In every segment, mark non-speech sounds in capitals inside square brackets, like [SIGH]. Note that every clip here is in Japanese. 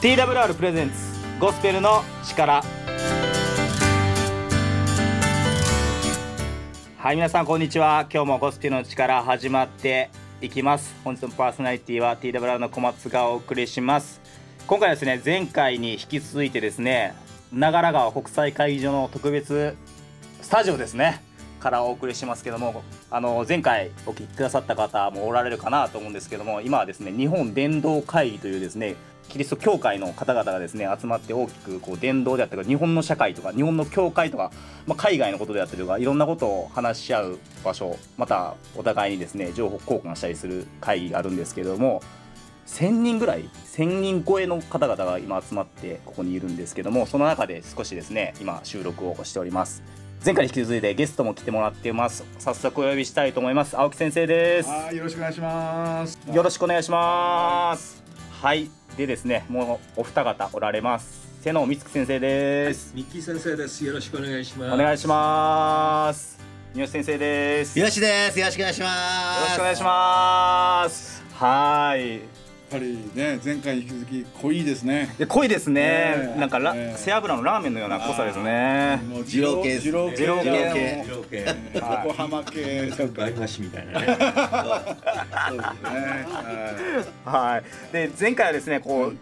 TWR プレゼンツ。ゴスペルの力。はい皆さんこんにちは。今日もゴスペルの力始まっていきます。本日のパーソナリティは TWR の小松がお送りします。今回ですね前回に引き続いてですね長良川国際会議場の特別スタジオですねからお送りしますけどもあの前回お聞きくださった方もおられるかなと思うんですけども今はですね日本伝道会議というですねキリスト教会の方々がですね集まって大きくこう伝道であったり日本の社会とか日本の教会とか、まあ、海外のことであったりとかいろんなことを話し合う場所またお互いにですね情報交換したりする会議があるんですけれども1000人ぐらい1000人超えの方々が今集まってここにいるんですけどもその中で少しですね今収録をしております。前回に引き続いてゲストも来てもらっています。早速お呼びしたいと思います。青木先生です。はい、よろしくお願いします。よろしくお願いします。はいでですねもうお二方おられます瀬野光月先生です、ミッキー先生です。よろしくお願いします。お願いします三好先生ですよよしです。よろしくお願いします。ろしくお願いしますはいぱりね、前回に引き続き濃いですね。で濃いですね、ねえなんかラ、ねえ背脂のラーメンのような濃さですねもう二郎系二郎系。二郎系ね二郎系。はい横浜系。そう倍増しみたいなね。ですね。ははいで前回はですねこう、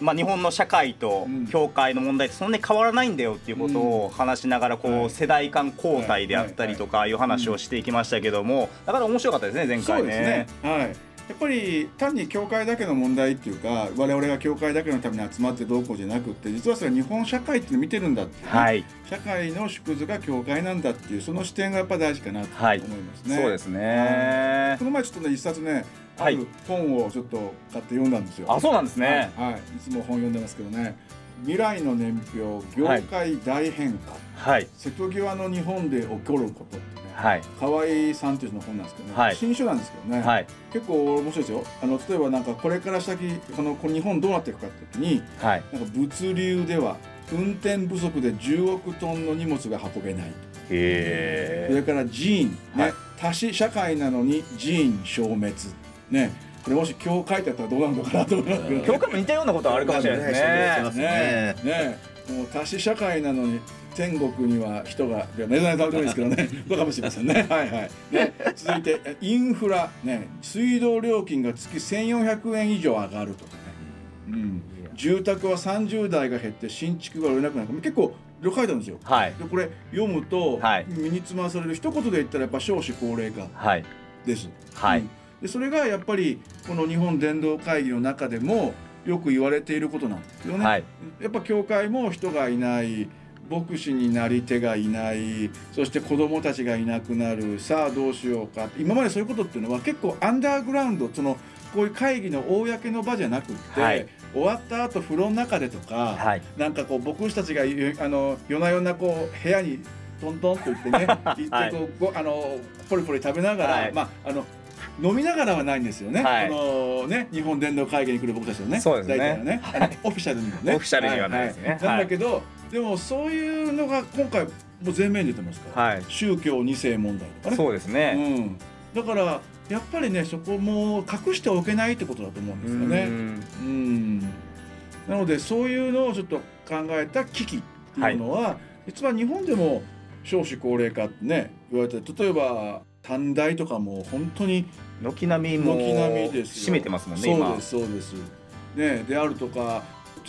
まあ、日本の社会とうん教会の問題ってそんなに変わらないんだよっていうことを話しながらこう、はい世代間交代であったりとかいう話をしていきましたけどもだから面白かったですね前回ねね。。はい。やっぱり単に教会だけの問題っていうか我々が教会だけのために集まってどうこうじゃなくって実はそれは日本社会っていうのを見てるんだってね、はい、社会の縮図が教会なんだっていうその視点がやっぱ大事かなと思はいいますね。そうですねこ。の前ちょっとね一冊ね、はいある本をちょっと買って読んだんですよ。あそうなんですね。はい、はい、いつも本読んでますけどね。未来の年表業界大変化、はい。瀬戸際の日本で起こることってね、はい。河合さんっていう人の本なんですけどね、はい。新書なんですけどね、はい。結構面白いですよ。あの例えばなんかこれから先このこの日本どうなっていくかって時に、はい。なんか物流では運転不足で10億トンの荷物が運べない。へそれから寺院、ね。はい。多子社会なのに寺院消滅ねこれもし教会だったらどうなるのかなと思いますけど、ね、教会も似たようなことはあるかもしれないですね。ね。ねね。もう多子社会なのに天国には人がいや目覚めためですけどね。[LAUGHS] どうかもしれませんね。はいはい。ね続いてえインフラね水道料金が月1400円以上上がるとかね、うん、住宅は30代が減って新築が売れなくなる。結構書いてあるんですよ。はい。でこれ読むと、はい。身につまされる一言で言ったらやっぱ少子高齢化はい。です。はい。うんでそれがやっぱりこの日本伝道会議の中でもよく言われていることなんですよね。はい。やっぱ教会も人がいない牧師になり手がいないそして子供たちがいなくなるさあどうしようか。今までそういうことっていうのは結構アンダーグラウンドそのこういう会議の公の場じゃなくって、はい。終わった後風呂の中でとか、はい。なんかこう牧師たちがゆあの夜な夜なこう部屋にトントンと [LAUGHS] 行ってね行ってはいこう、ごあのポリポリ食べながら、はい。まああの飲みながらはないんですよね。はいこのね日本伝道会議に来る僕たちのね。そうですね大体はね。あのオフィシャルにもね。オフィシャルにはないですねはなんだけど、でもそういうのが今回もう全面に出てますから。はい宗教二世問題とかね。そうですね。うん。だからやっぱりねそこも隠しておけないってことだと思うんですよね。うんうんなのでそういうのをちょっと考えた危機っていうのは、実は日本でも少子高齢化ってね言われて例えば短大とかも本当に軒並みも軒並みですよ。占めてますもんねそう今ですそうです。ねであるとか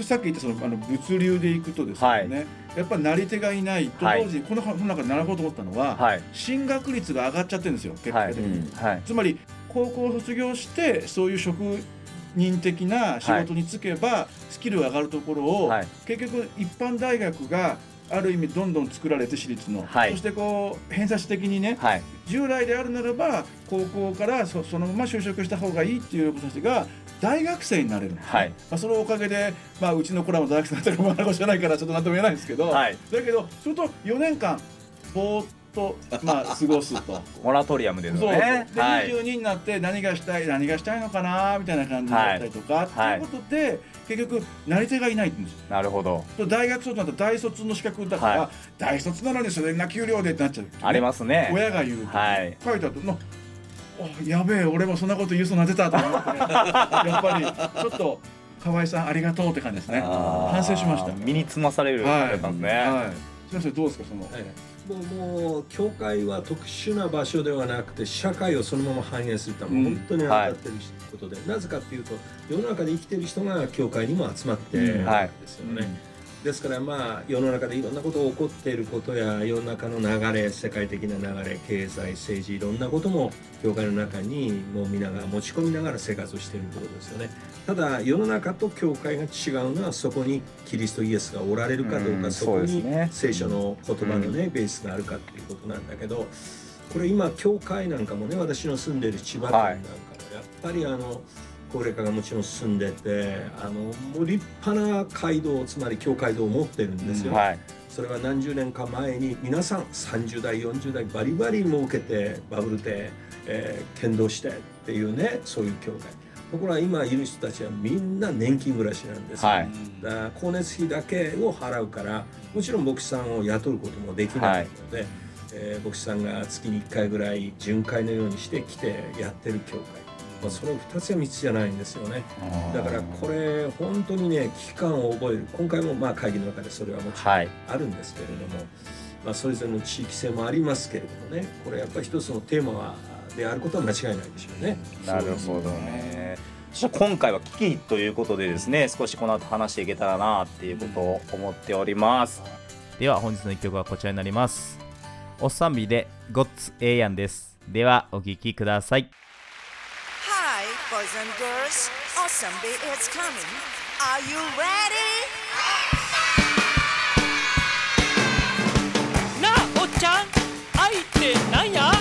さっき言ったそのあの物流で行くとですね、はい。やっぱりなり手がいない。とはい。同時に、この本の中で習おうと思ったのは、はい。進学率が上がっちゃってるんですよ結果的に。はい。つまり高校を卒業してそういう職人的な仕事に就けばスキルが上がるところを、はい。結局一般大学がある意味どんどん作られて私立の、はい。そしてこう偏差値的にねはい。従来であるならば高校からそそのまま就職した方がいいっていう子たちが大学生になれるはい。まあ、そのおかげで、まあ、うちの子らも大学生になったかもわからないからちょっと何とも言えないんですけど、はい。だけどすると4年間ぼーっと、まあ、過ごすと。[LAUGHS] モラトリアムですそう。ねで、はい。22になって何がしたい何がしたいのかなみたいな感じだったりとか、はい。っていうことで結局なり手がいないんですよ。なるほど。大学卒だと大卒の資格だから、は大卒なのにそれが給料でってなっちゃう、ありますね。親が言うと、はい。書いてあるとなおやべえ俺もそんなこと言うそうになってたと思って、ね、[LAUGHS] やっぱりちょっと河合さんありがとうって感じですね。反省しました。身につまされるあれなんですね、はい、先生どうですかその、はいもうもう教会は特殊な場所ではなくて社会をそのまま反映するため、うん本当に当たってることで、なぜかっていうと世の中で生きてる人が教会にも集まってるんはいですよね、ですからまあ世の中でいろんなことが起こっていることや世の中の流れ世界的な流れ経済政治いろんなことも教会の中にもう皆が持ち込みながら生活をしていることですよね。ただ世の中と教会が違うのはそこにキリストイエスがおられるかどうか、うんそこに聖書の言葉のね、ベースがあるかっていうことなんだけどこれ今教会なんかもね私の住んでる千葉県なんかもやっぱりあの高齢化がもちろん進んでてあのもう立派な街道つまり教会道を持ってるんですよ、はい。それは何十年か前に皆さん30代40代バリバリ儲けてバブルで、えー剣道してっていうねそういう教会。ところが今いる人たちはみんな年金暮らしなんですよ、はい。だから光熱費だけを払うからもちろん牧師さんを雇うこともできないので、えー牧師さんが月に1回ぐらい巡回のようにして来てやってる教会、まあ、それ2つや3つじゃないんですよね。だからこれ本当にね危機感を覚える。今回もまあ会議の中でそれはもちろんはい。あるんですけれども、まあ、それぞれの地域性もありますけれどもねこれやっぱり一つのテーマはであることは間違いないでしょうね。なるほどね。そして今回は危機ということでですね少しこの後話していけたらなっていうことを思っております。では本日の一曲はこちらになります。おっさんびでゴッツええやんです。ではお聴きください boys and girls. Awesome Bee is coming. Are you ready? なあおっちゃん愛ってなんや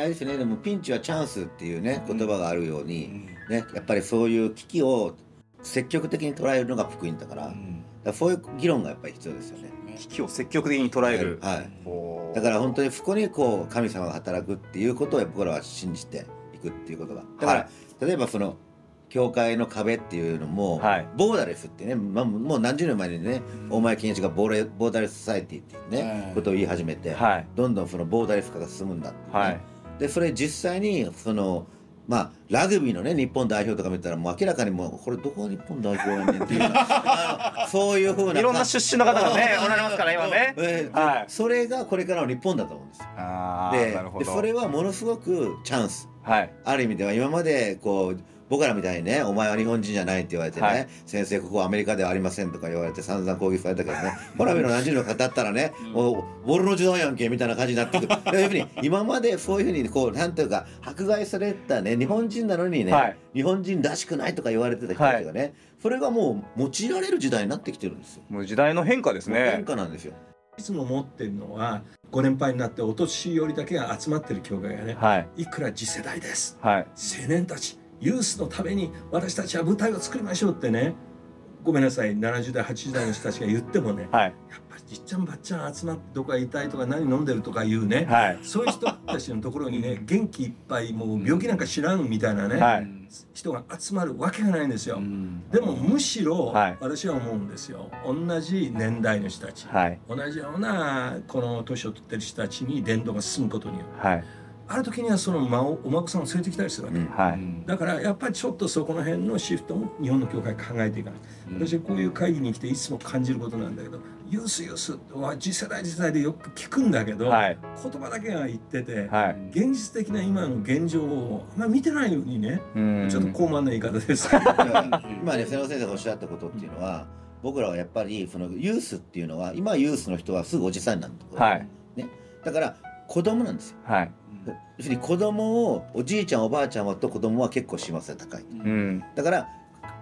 あれですね。でもピンチはチャンスっていうね言葉があるように、ね、やっぱりそういう危機を積極的に捉えるのが福音だから,、だからそういう議論がやっぱり必要ですよね。危機を積極的に捉える、はい。だから本当にそこにこう神様が働くっていうことを僕らは信じていくっていうことが。だから、は例えばその教会の壁っていうのも、はい。ボーダレスってね、まあ、もう何十年前にね、大前健一がボーレボーダレスソサイティっていうね、はいことを言い始めて、はい。どんどんそのボーダレス化が進むんだっていうね、はいでそれ実際にそのまあラグビーのね日本代表とか見たらもう明らかにもうこれどこが日本代表やねんっていう [LAUGHS] そういうふうないろんな出身の方がねおられますから今ね。[LAUGHS] えーはい。それがこれからの日本だと思うんですよ。あーでなるほど。でそれはものすごくチャンス。はい。ある意味では今までこう僕らみたいにね「お前は日本人じゃない」って言われてね「はい。先生ここはアメリカではありません」とか言われて散々攻撃されたけどね「[LAUGHS] ほら見ろ何十年か経ったらね、もうボルの時代やんけ」みたいな感じになってくる。そういうふうに今までそういうふうにこうなんていうか迫害されたね日本人なのにね、はい。日本人らしくないとか言われてた人たちがね、それがもう用いられる時代になってきてるんですよ。もう時代の変化ですね。変化なんですよ。いつも思ってるのはご年配になってお年寄りだけが集まってる教会がね、はい。いくら次世代です。はい。青年たちユースのために私たちは舞台を作りましょうってね。ごめんなさい。70代80代の人たちが言ってもね。はい。やっぱりじっちゃんばっちゃん集まってどこか痛いとか何飲んでるとかいうね、はい。そういう人たちのところにね元気いっぱいもう病気なんか知らんみたいなね、はい人が集まるわけがないんですよ。うん。でもむしろはい。私は思うんですよ。同じ年代の人たち、はい。同じようなこの年を取ってる人たちに伝道が進むことによって。はいある時にはその間をお孫さんを連れてきたりするわけ、うん。はい。だからやっぱりちょっとそこの辺のシフトも日本の教会考えていかない、私はこういう会議に来ていつも感じることなんだけどユースユースは次世代次世代でよく聞くんだけど、はい。言葉だけが言ってて、はい。現実的な今の現状をあんまり見てないようにね、うん。ちょっと高慢な言い方です。け [LAUGHS] ど今ね瀬野先生がおっしゃったことっていうのは僕らはやっぱりそのユースっていうのは今ユースの人はすぐおじさんなんだ、はい。ね、だから子供なんですよ。はい要するに子供をおじいちゃんおばあちゃんはと子供は結構幸せが高い。うん。だから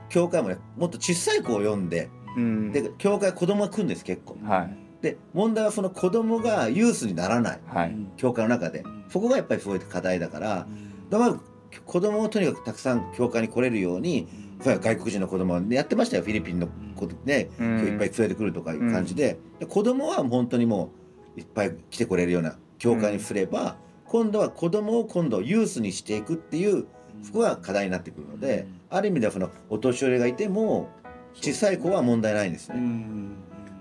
教会もねもっと小さい子を呼んでうん。で教会子供が来るんです結構。はい。で問題はその子供がユースにならない。はい。教会の中で。そこがやっぱりすごい課題だからだから子供をとにかくたくさん教会に来れるように外国人の子供はやってましたよフィリピンの子ねうん。今日いっぱい連れてくるとかいう感じで,、で子供は本当にもういっぱい来てくれるような教会にすれば、今度は子供を今度ユースにしていくっていうそこが課題になってくるので、ある意味ではそのお年寄りがいても小さい子は問題ないんですね。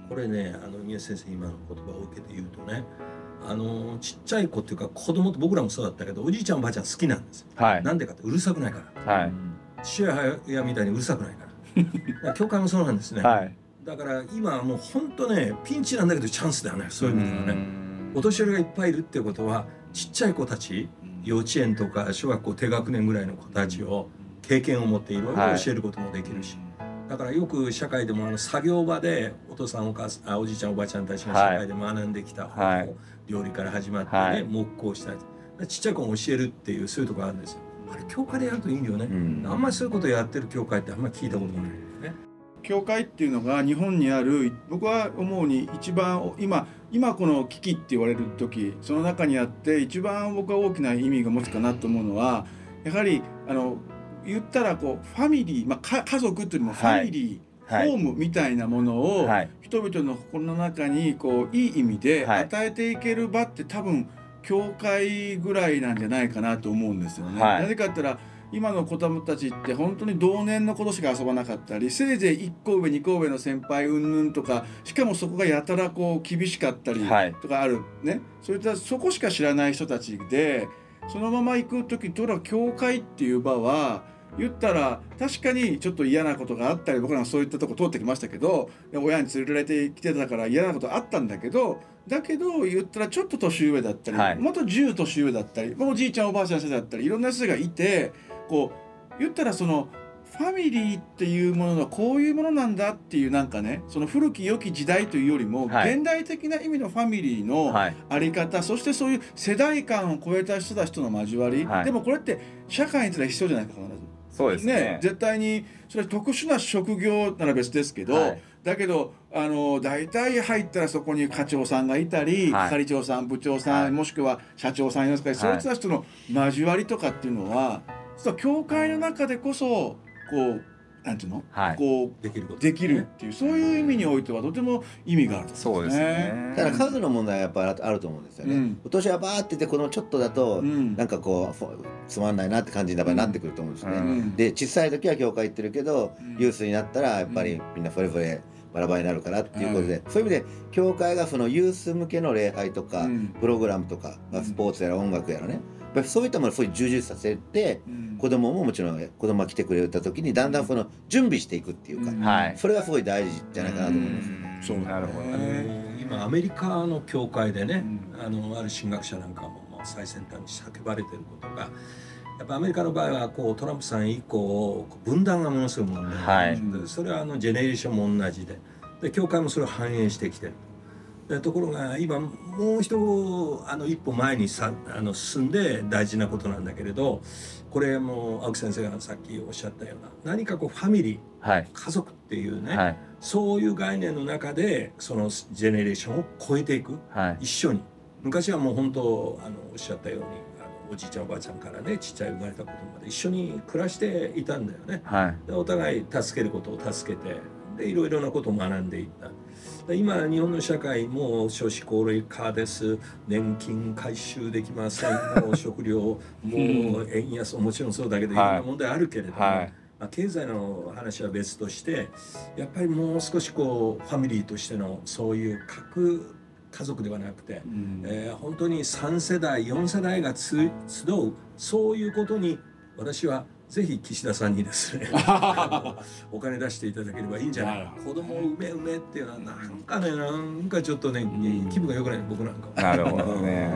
これねあの宮先生今の言葉を受けて言うとねあのちっちゃい子っていうか子供って僕らもそうだったけどおじいちゃんおばあちゃん好きなんですよ。はい。なんでかってうるさくないから。はい。父親みたいにうるさくないから。だから教会もそうなんですね、はい。だから今はもう本当ねピンチなんだけどチャンスだよね。そういう意味ではね。ん。お年寄りがいっぱいいるってことはちっちゃい子たち幼稚園とか小学校低学年ぐらいの子たちを経験を持っていろいろはい。教えることもできるし、だからよく社会でもあの作業場でお父さんお母さんあおじいちゃんおばあちゃんたちが社会で学んできた方法、はい。料理から始まってね、はい。木工したりちっちゃい子も教えるっていうそういうところあるんですよ。あれ教会でやるといいんだよね、うん。あんまりそういうことやってる教会ってあんまり聞いたことがない教会っていうのが日本にある僕は思うに一番今今この危機って言われる時その中にあって一番僕は大きな意味が持つかなと思うのはやはりあの言ったらこうファミリー、まあ、か家族っていうよりもファミリー、はい。ホームみたいなものを、はい。人々の心の中にこういい意味ではい。与えていける場って多分教会ぐらいなんじゃないかなと思うんですよね。はい。なぜかって言ったら今の子供たちって本当に同年の子としか遊ばなかったりせいぜい1個上2個上の先輩云々とかしかもそこがやたらこう厳しかったりはい。とかある、ね。そういったそこしか知らない人たちでそのまま行く時とら教会っていう場は言ったら確かにちょっと嫌なことがあったり僕らはそういったとこ通ってきましたけどで親に連れられてきてたから嫌なことあったんだけどだけど言ったらちょっと年上だったり、はい。もっと10年上だったりもうおじいちゃんおばあちゃん世代だったりいろんな人がいてこう言ったらそのファミリーっていうものはこういうものなんだっていうなんかねその古き良き時代というよりも、はい。現代的な意味のファミリーのはい。あり方、そしてそういう世代間を超えた人たちとの交わり、はい。でもこれって社会にとっては必要じゃないか必ず。そうですね。絶対にそれは特殊な職業なら別ですけど、はいだけどあの大体入ったらそこに課長さんがいたり、はい。係長さん部長さん、はい。もしくは社長さんいますから、そういった人の交わりとかっていうのは実は教会の中でこそこうなんていうの、はい。こうできるできるっていうそういう意味においてはとても意味があるとそうですね。ただ数の問題はやっぱりあると思うんですよね。うん。お年はバーってて子供ちょっとだと、うん。なんかこうつまんないなって感じにやっぱりなってくると思うんですね。うん。で小さい時は教会行ってるけど、うん。ユースになったらやっぱりみんなそれぞれバラバラになるからっていうことで、そういう意味で教会がそのユース向けの礼拝とか、うん。プログラムとか、まあ、スポーツやら音楽やらねぱりそういったものをそういう充実させてうん。子供ももちろん子供が来てくれた時にだんだんその準備していくっていうか、うん。はい。それがすごい大事じゃないかなと思います。そうなるほどあの今アメリカの教会でね、うあのある神学者なんかももう最先端に叫ばれてることがやっぱアメリカの場合はこうトランプさん以降こう分断がものすごい問題はいでそれはあのジェネレーションも同じでで教会もそれを反映してきてる。でところが今もう一歩あの一歩前にさあの進んで大事なことなんだけれどこれも青木先生がさっきおっしゃったような何かこうファミリーはい。家族っていうね、はい。そういう概念の中でそのジェネレーションを超えていくはい。一緒に。昔はもう本当あのおっしゃったようにあのおじいちゃんおばあちゃんからねちっちゃい生まれた子供まで一緒に暮らしていたんだよね。はい。でお互い助けることを助けてでいろいろなことを学んでいった。で今日本の社会も少子高齢化です。年金回収できません。[LAUGHS] もう食料もう円安。もちろんそうだけどい。ろんな問題あるけれども、はい。まあ、経済の話は別としてやっぱりもう少しこうファミリーとしてのそういう核家族ではなくて、えー本当に3世代4世代がつ集うそういうことに私はぜひ岸田さんにですね [LAUGHS] お金出していただければいいんじゃない？子供を産め産めっていうのはなんかねなんかちょっとね気分が良くない僕なんかは。なるほどね。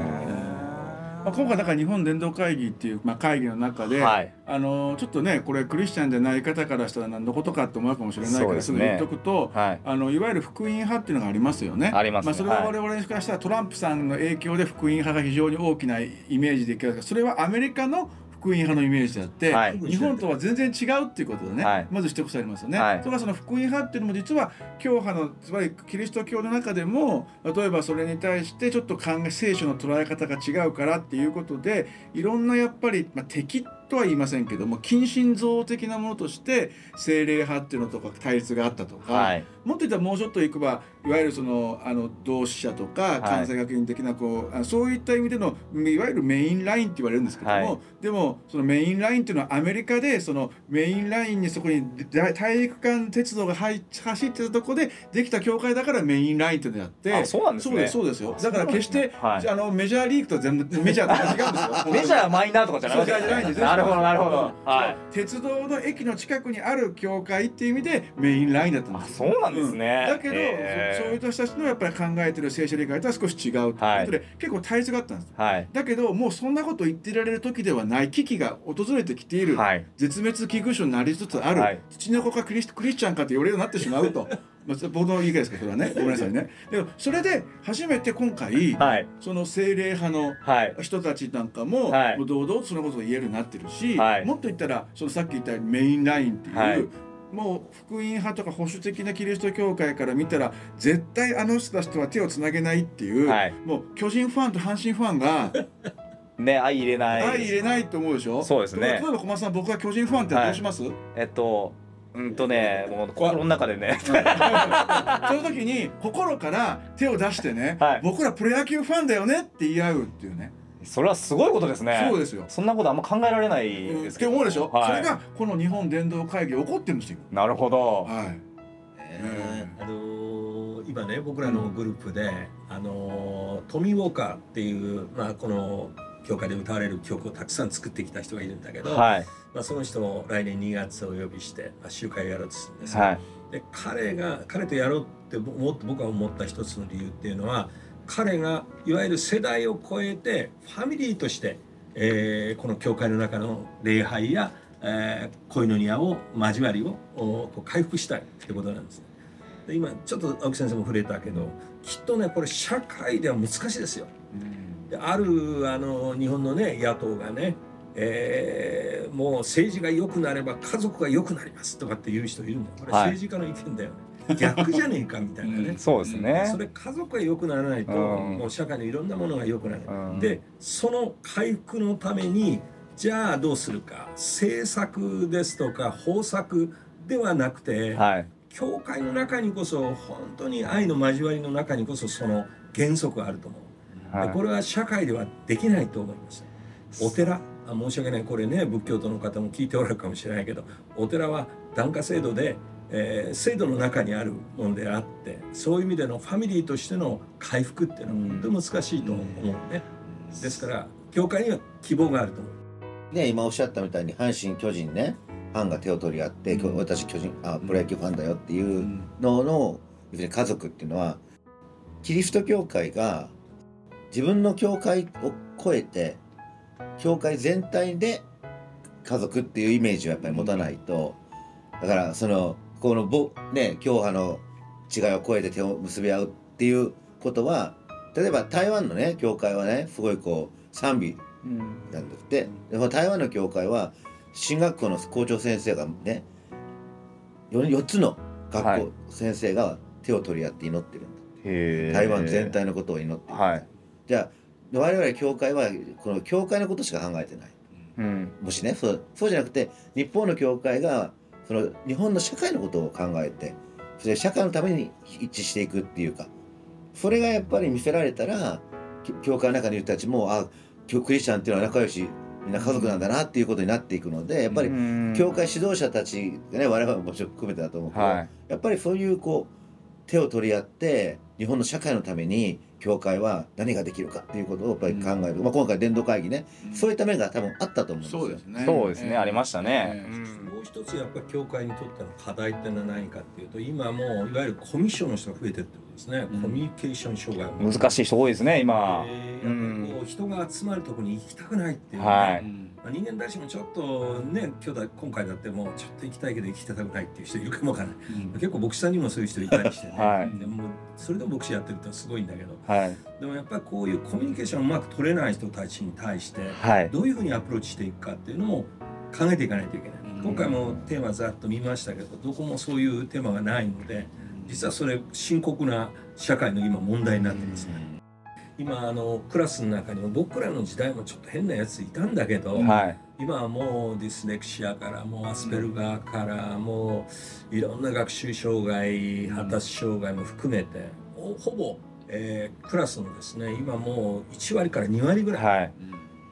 まあ、今回だから日本伝道会議っていう、まあ、会議の中で、はい。あのちょっとねこれクリスチャンじゃない方からしたら何のことかって思うかもしれないけどすぐ言っとくと、はい。あのいわゆる福音派っていうのがありますよね。ありますね。あ、それは我々からしたらトランプさんの影響で福音派が非常に大きなイメージでいくけどそれはアメリカの福音派のイメージであって、はい。日本とは全然違うっていうことでね、はい。まず指摘されますよね。はい。それからその福音派っていうのも実は教派のつまりキリスト教の中でも例えばそれに対してちょっと考え聖書の捉え方が違うからっていうことでいろんなやっぱり、まあ、敵とは言いませんけども近親像的なものとして精霊派っていうのとか対立があったとか、はいもっと言ったらもうちょっといけばいわゆるそのあの同志社とかい。関西学院的なこう、あそういった意味でのいわゆるメインラインって言われるんですけども、はい。でもそのメインラインっていうのはアメリカでそのメインラインにそこに大大陸間鉄道が入走ってたとこでできた教会だからメインラインってのやってあそうなんですね。そうですよ。だから決して、はい。あのメジャーリーグと全部メジャーとは違うんですよ。メジャーマイナーとかじゃないです。よなるほどなるほど。はい。鉄道の駅の近くにある教会っていう意味でメインラインだったんあですよ。そうなんですね、だけど、へー。そういう人たちのやっぱり考えてる聖書理解とは少し違うということで、結構対立があったんです。はい。だけどもうそんなこと言ってられる時ではない危機が訪れてきている、はい。絶滅危惧種になりつつある、はい。土の子かクリスクリスチャンかって言われるようになってしまうと。[LAUGHS] まあ僕の言い方ですけどそれはね。ごめんなさいね。でもそれで初めて今回、はい。その精霊派のはい。人たちなんかも,、はい。堂々とそのことが言えるようになってるし、はい。もっと言ったらそのさっき言ったようにメインラインっていう、はいもう福音派とか保守的なキリスト教会から見たら絶対あの人たちとは手をつなげないっていう、はい。もう巨人ファンと阪神ファンが [LAUGHS] ね相入れない。相入れないと思うでしょ？そうですね。例えば小松さん僕が巨人ファンってどうします、えっとうんとねもう心の中でね。[LAUGHS] その時に心から手を出してね、はい。僕らプロ野球ファンだよねって言い合うっていうねそれはすごいことですね。そうですよ。そんなことあんま考えられないですけど。って思うでしょ、はい。それがこの日本伝道会議で起こってるんですよ。なるほど。はい。えあのー今ね僕らのグループで、あのートミー・ウォーカーっていう、まあ、この教会で歌われる曲をたくさん作ってきた人がいるんだけど、はい。まあ、その人を来年2月お呼びして、まあ、集会をやろうとするんですよはい。で彼が彼とやろうって思って僕が思った一つの理由っていうのは彼がいわゆる世代を超えてファミリーとして、えーこの教会の中の礼拝や、えー恋の庭を交わりをおこう回復したいってことなんです。で今ちょっと青木先生も触れたけどきっとねこれ社会では難しいですよ。であるあの日本のね野党がね、えーもう政治が良くなれば家族が良くなりますとかっていう人いるのこれはい政治家の意見だよね、逆じゃねえかみたいなね、そうですね。それ家族が良くならないと、うん。もう社会のいろんなものが良くならない、うん。でその回復のためにじゃあどうするか。政策ですとか方策ではなくて、はい。教会の中にこそ本当に愛の交わりの中にこそその原則があると思う。はい。でこれは社会ではできないと思います。お寺。あ申し訳ない。これね仏教徒の方も聞いておられるかもしれないけどお寺は檀家制度で、えー制度の中にあるものであってそういう意味でのファミリーとしての回復っていうのは本当に難しいと思うね。ですから教会には希望があると。思う。ね今おっしゃったみたいに阪神巨人ねファンが手を取り合って、うん。私巨人あプロ野球ファンだよっていうのの別に家族っていうのはキリスト教会が自分の教会を超えて教会全体で家族っていうイメージをやっぱり持たないとだからそのこのぼね教派の違いを超えて手を結び合うっていうことは例えば台湾のね教会はねすごいこう賛美なんだって。でも台湾の教会は進学校の校長先生がね 4, 4つの学校、はい先生が手を取り合って祈ってる台湾全体のことを祈ってる、はい。じゃあ我々教会はこの教会のことしか考えてない。うん。もしねそうそうじゃなくて日本の教会がその日本の社会のことを考えてそれ社会のために一致していくっていうかそれがやっぱり見せられたらき教会の中にいる人たちもあクリスチャンっていうのは仲良しみんな家族なんだなっていうことになっていくのでやっぱりうん。教会指導者たちがね我々ももちろん含めてだと思うけど、はい。やっぱりそういうこう手を取り合って日本の社会のために教会は何ができるかっていうことをやっぱり考える、まあ、今回伝道会議ね、そういった面が多分あったと思うんですよ。そうですね。そうですね、ありましたね、ええ。もう一つやっぱり教会にとっての課題ってのは何かっていうと今もういわゆるコミッションの人が増えてるってですね、うん。コミュニケーション障害うん、難しい人多いですね今、えーこう人が集まるところに行きたくないっていうね、はまあ、人間誰しもちょっとね今日だ今回だってもうちょっと行きたいけど行きたくないっていう人いるかもわからない。結構牧師さんにもそういう人いたりしてね、[LAUGHS] はい。でもそれでも牧師やってるとすごいんだけど。はい。でもやっぱりこういうコミュニケーションをうまく取れない人たちに対してはい。どういうふうにアプローチしていくかっていうのも考えていかないといけない、うん今回もテーマざっと見ましたけどどこもそういうテーマがないので実はそれ深刻な社会の今問題になってますね、今あのクラスの中にも僕らの時代もちょっと変なやついたんだけど、はい。今はもうディスレクシアからもうアスペルガーからもういろんな学習障害発達障害も含めてほほぼ、えークラスのですね今もう1割から2割ぐらい、はい。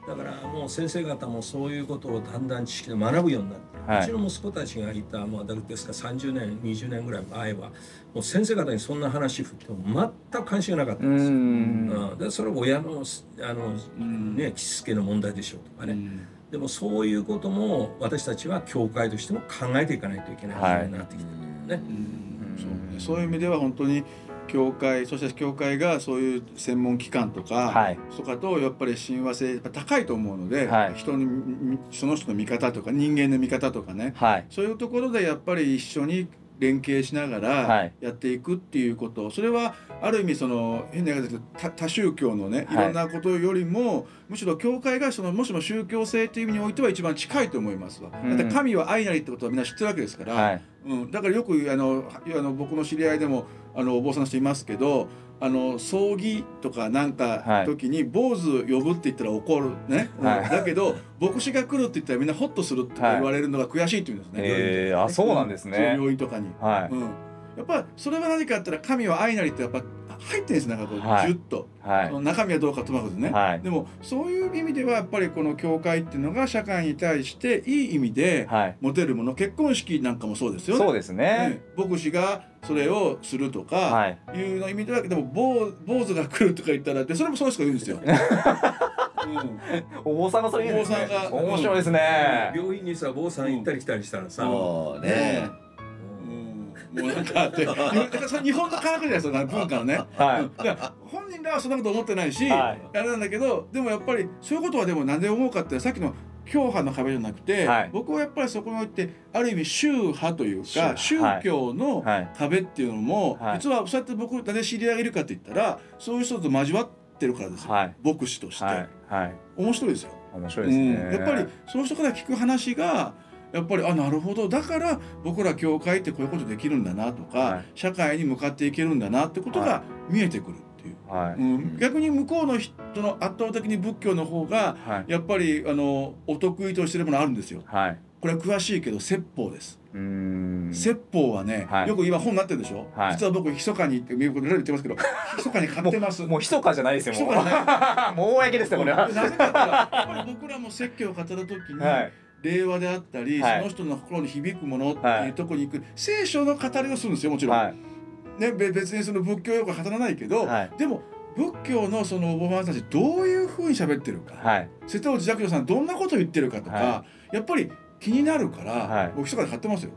だからもう先生方もそういうことをだんだん知識で学ぶようになって、はい。うちの息子たちがいたまあだですか30年20年ぐらい前はもう先生方にそんな話振っても全く関心がなかったうんですよ。ん。うん、でそれは親のあの、うん。ね、しつけの問題でしょうとかね、うん。でもそういうことも私たちは教会としても考えていかないといけない時代になってきてる、んそうねそう。いう意味では本当に教会そして教会がそういう専門機関とか、はい。とかとやっぱり親和性高いと思うので、はい。人にみその人の見方とか人間の見方とかね。はい。そういうところでやっぱり一緒に連携しながはい。らやっていくっていうこと、それはある意味その変な言い方ですけど多多宗教のねいはい。ろんなことよりも、むしろ教会がそのもしも宗教性という意味においては一番近いと思いますわ。うん。だって神は愛なりってことはみんな知ってるわけですから、はい。うん、だからよくあのあの僕の知り合いでもあのお坊さんの人いますけどあの葬儀とかなんはい。か時に坊主呼ぶって言ったら怒るね、うん。はいだけど牧師が来るって言ったらみんなホッとするって言われるのが悔しいって言うんですね、えー、あそうなんですね。病院とかに、はい。うん、やっぱそれは何かあったら神は愛なりってやっぱ入ってるんですなんかこう、はい。ギュッと、はい。その中身はどうかともかくね、はい。でもそういう意味ではやっぱりこの教会っていうのが社会に対していい意味ではい。持てるもの結婚式なんかもそうですよね。そうですね。ね。牧師がそれをするとか、はい。いうの意味ではでも坊坊主が来るとか言ったらでそれもその人が言うんですよ。[LAUGHS] うん。お坊さんがそれ言うんですね。お坊さんが面白いですね。病院にさ坊さん行ったり来たりしたらさ、そうね。ね。うんもうなんかあってだからそれ日本の科学じゃないですか文化のね。はい。うんだから本人らはそんなこと思ってないし、はい。あれなんだけどでもやっぱりそういうことはでもなんで思うかってさっきの教派の壁じゃなくて、はい。僕はやっぱりそこにおいてある意味宗派というか宗宗教のはい。壁っていうのも、はい。実はそうやって僕なぜ知り上げるかって言ったらそういう人と交わってるからですよ、はい。牧師として、はい。はい。面白いですよ。面白いですね、うん、やっぱりその人から聞く話がやっぱりあなるほど。だから僕ら教会ってこういうことできるんだなとか、はい。社会に向かっていけるんだなってことが見えてくるっていう、はい、うん、逆に向こうの人の圧倒的に仏教の方がはい。やっぱりあのお得意としてるものあるんですよ。はい。これは詳しいけど説法です。説法はね、はい。よく今本になってるでしょ、はい。実は僕密かにって見ること言ってますけど [LAUGHS] 密かに買ってます？もう [LAUGHS] 密かじゃないですよもう。密か [LAUGHS] もう公ですよこれ。はなぜかっ僕らも説教を語る時に、はい令和であったり、はい。その人の心に響くものってはいいうところに行く、聖書の語りをするんですよもちろん、はい。ね、べ別にその仏教用語は語らないけど、はい。でも仏教のそのおばあさんたちどういうふうに喋ってるか、はい。瀬戸内寂聴さんどんなこと言ってるかとか、はやっぱり気になるから、はい。僕一から買ってますよ。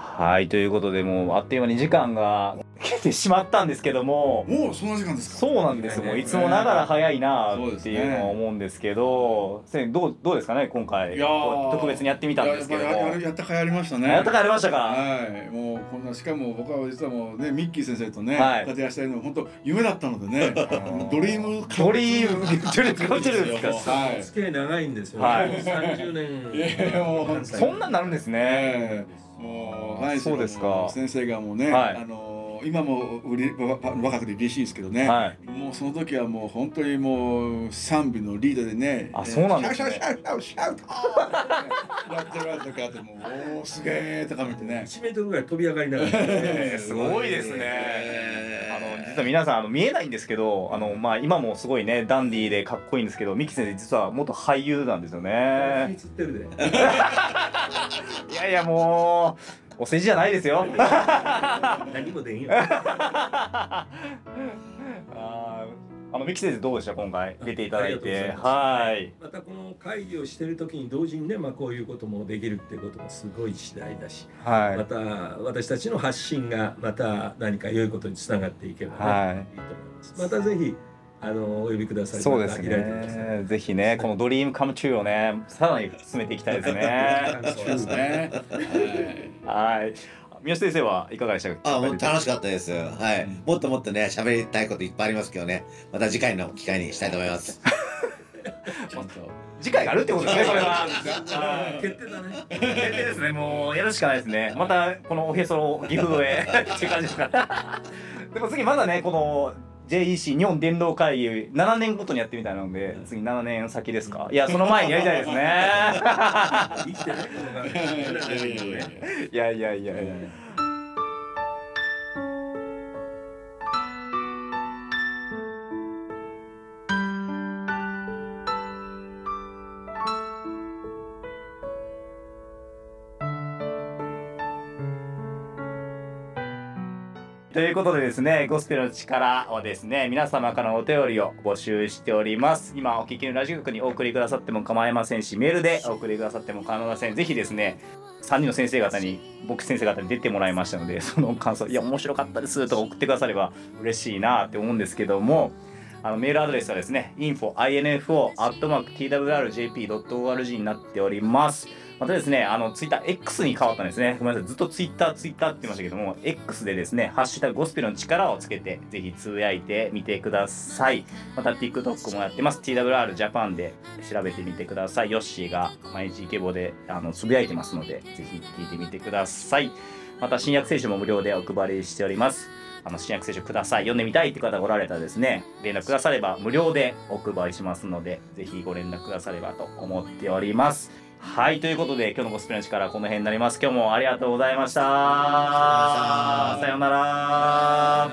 はいということでもうあっという間に時間が来てしまったんですけどももうそんな時間ですか？そうなんですもういつもながら早いなっていうのは思うんですけど先生どうどうですかね今回。いや特別にやってみたんですけどややっぱやややったかいありましたね。やったかやりましたか？はい、もうこんなしかも僕は実はもうねミッキー先生とね、はい。活躍したいの本当夢だったのでね。ドリームドリーム。ドリームカムチュールですか？はい。付き合い長いんですよ、はい。30年。いやもうそんなんなるんですね。ええもうはいそうですか先生がもうね、はいあの今も若くて嬉しいですけどね、はいもうその時はもう本当にもう賛美のリードでねあそうなんですねシャウシャウシャウシャウやってるやつとかってもうおーすげえとか見てね1メートルぐらい飛び上がりながら、えーすごいですね。あの実は皆さんあの見えないんですけど、あのまあ今もすごいねダンディーでかっこいいんですけど、ミキ先生実は元俳優なんですよ火ね。いやいやもうお世辞じゃないですよ。[LAUGHS] 何もでんよ。[LAUGHS] あーあのミキ先生どうでした？今回出ていただいて、はい。またこの会議をしてる時に同時にね、まあ、こういうこともできるっていうこともすごい次第だし、はい。また私たちの発信がまた何か良いことにつながっていけばね、はい。い、いと思います。またぜひあのお呼びくださいそうですね。ぜひねこのドリームカムチューをねさらに進めていきたいですね。[LAUGHS] そうですねはいはい。三好先生はいかがでしたか？あもう楽しかったです。はい。もっともっとね喋りたいこといっぱいありますけどね。また次回の機会にしたいと思います。ちゃんと次回があるってことですねこれは。はい決定だね決定ですねもうやるしかないですねまたこのおへそのギフトへっていう感じですかでも次まだねこの JEC 日本電動会議7年ごとにやってみたいなので次7年先ですか？いやその前にやりたいですね。[LAUGHS] いやいやいやいやということでですね、ゴスペルの力はですね、皆様からのお便りを募集しております。今お聞きのラジオ局にお送りくださっても構いませんし、メールでお送りくださっても構いません。ぜひですね、3人の先生方に、僕先生方に出てもらいましたので、その感想、いや、面白かったですとか送ってくだされば嬉しいなって思うんですけども、あのメールアドレスはですね、info.info.twrjp.org になっております。またですね、あの、ツイッター X に変わったんですね。ごめんなさい。ずっとツイッター、ツイッターって言ってましたけども、X でですね、ハッシュタグゴスペルの力をつけて、ぜひつぶやいてみてください。また TikTok もやってます。TWR Japan で調べてみてください。ヨッシーが毎日イケボであのつぶやいてますので、ぜひ聞いてみてください。また新約聖書も無料でお配りしております。あの新約聖書ください読んでみたいって方がおられたらですね連絡くだされば無料でお配りしますのでぜひご連絡くださればと思っておりますはいということで今日のコスプレの力はこの辺になります。今日もありがとうございました。さようなら。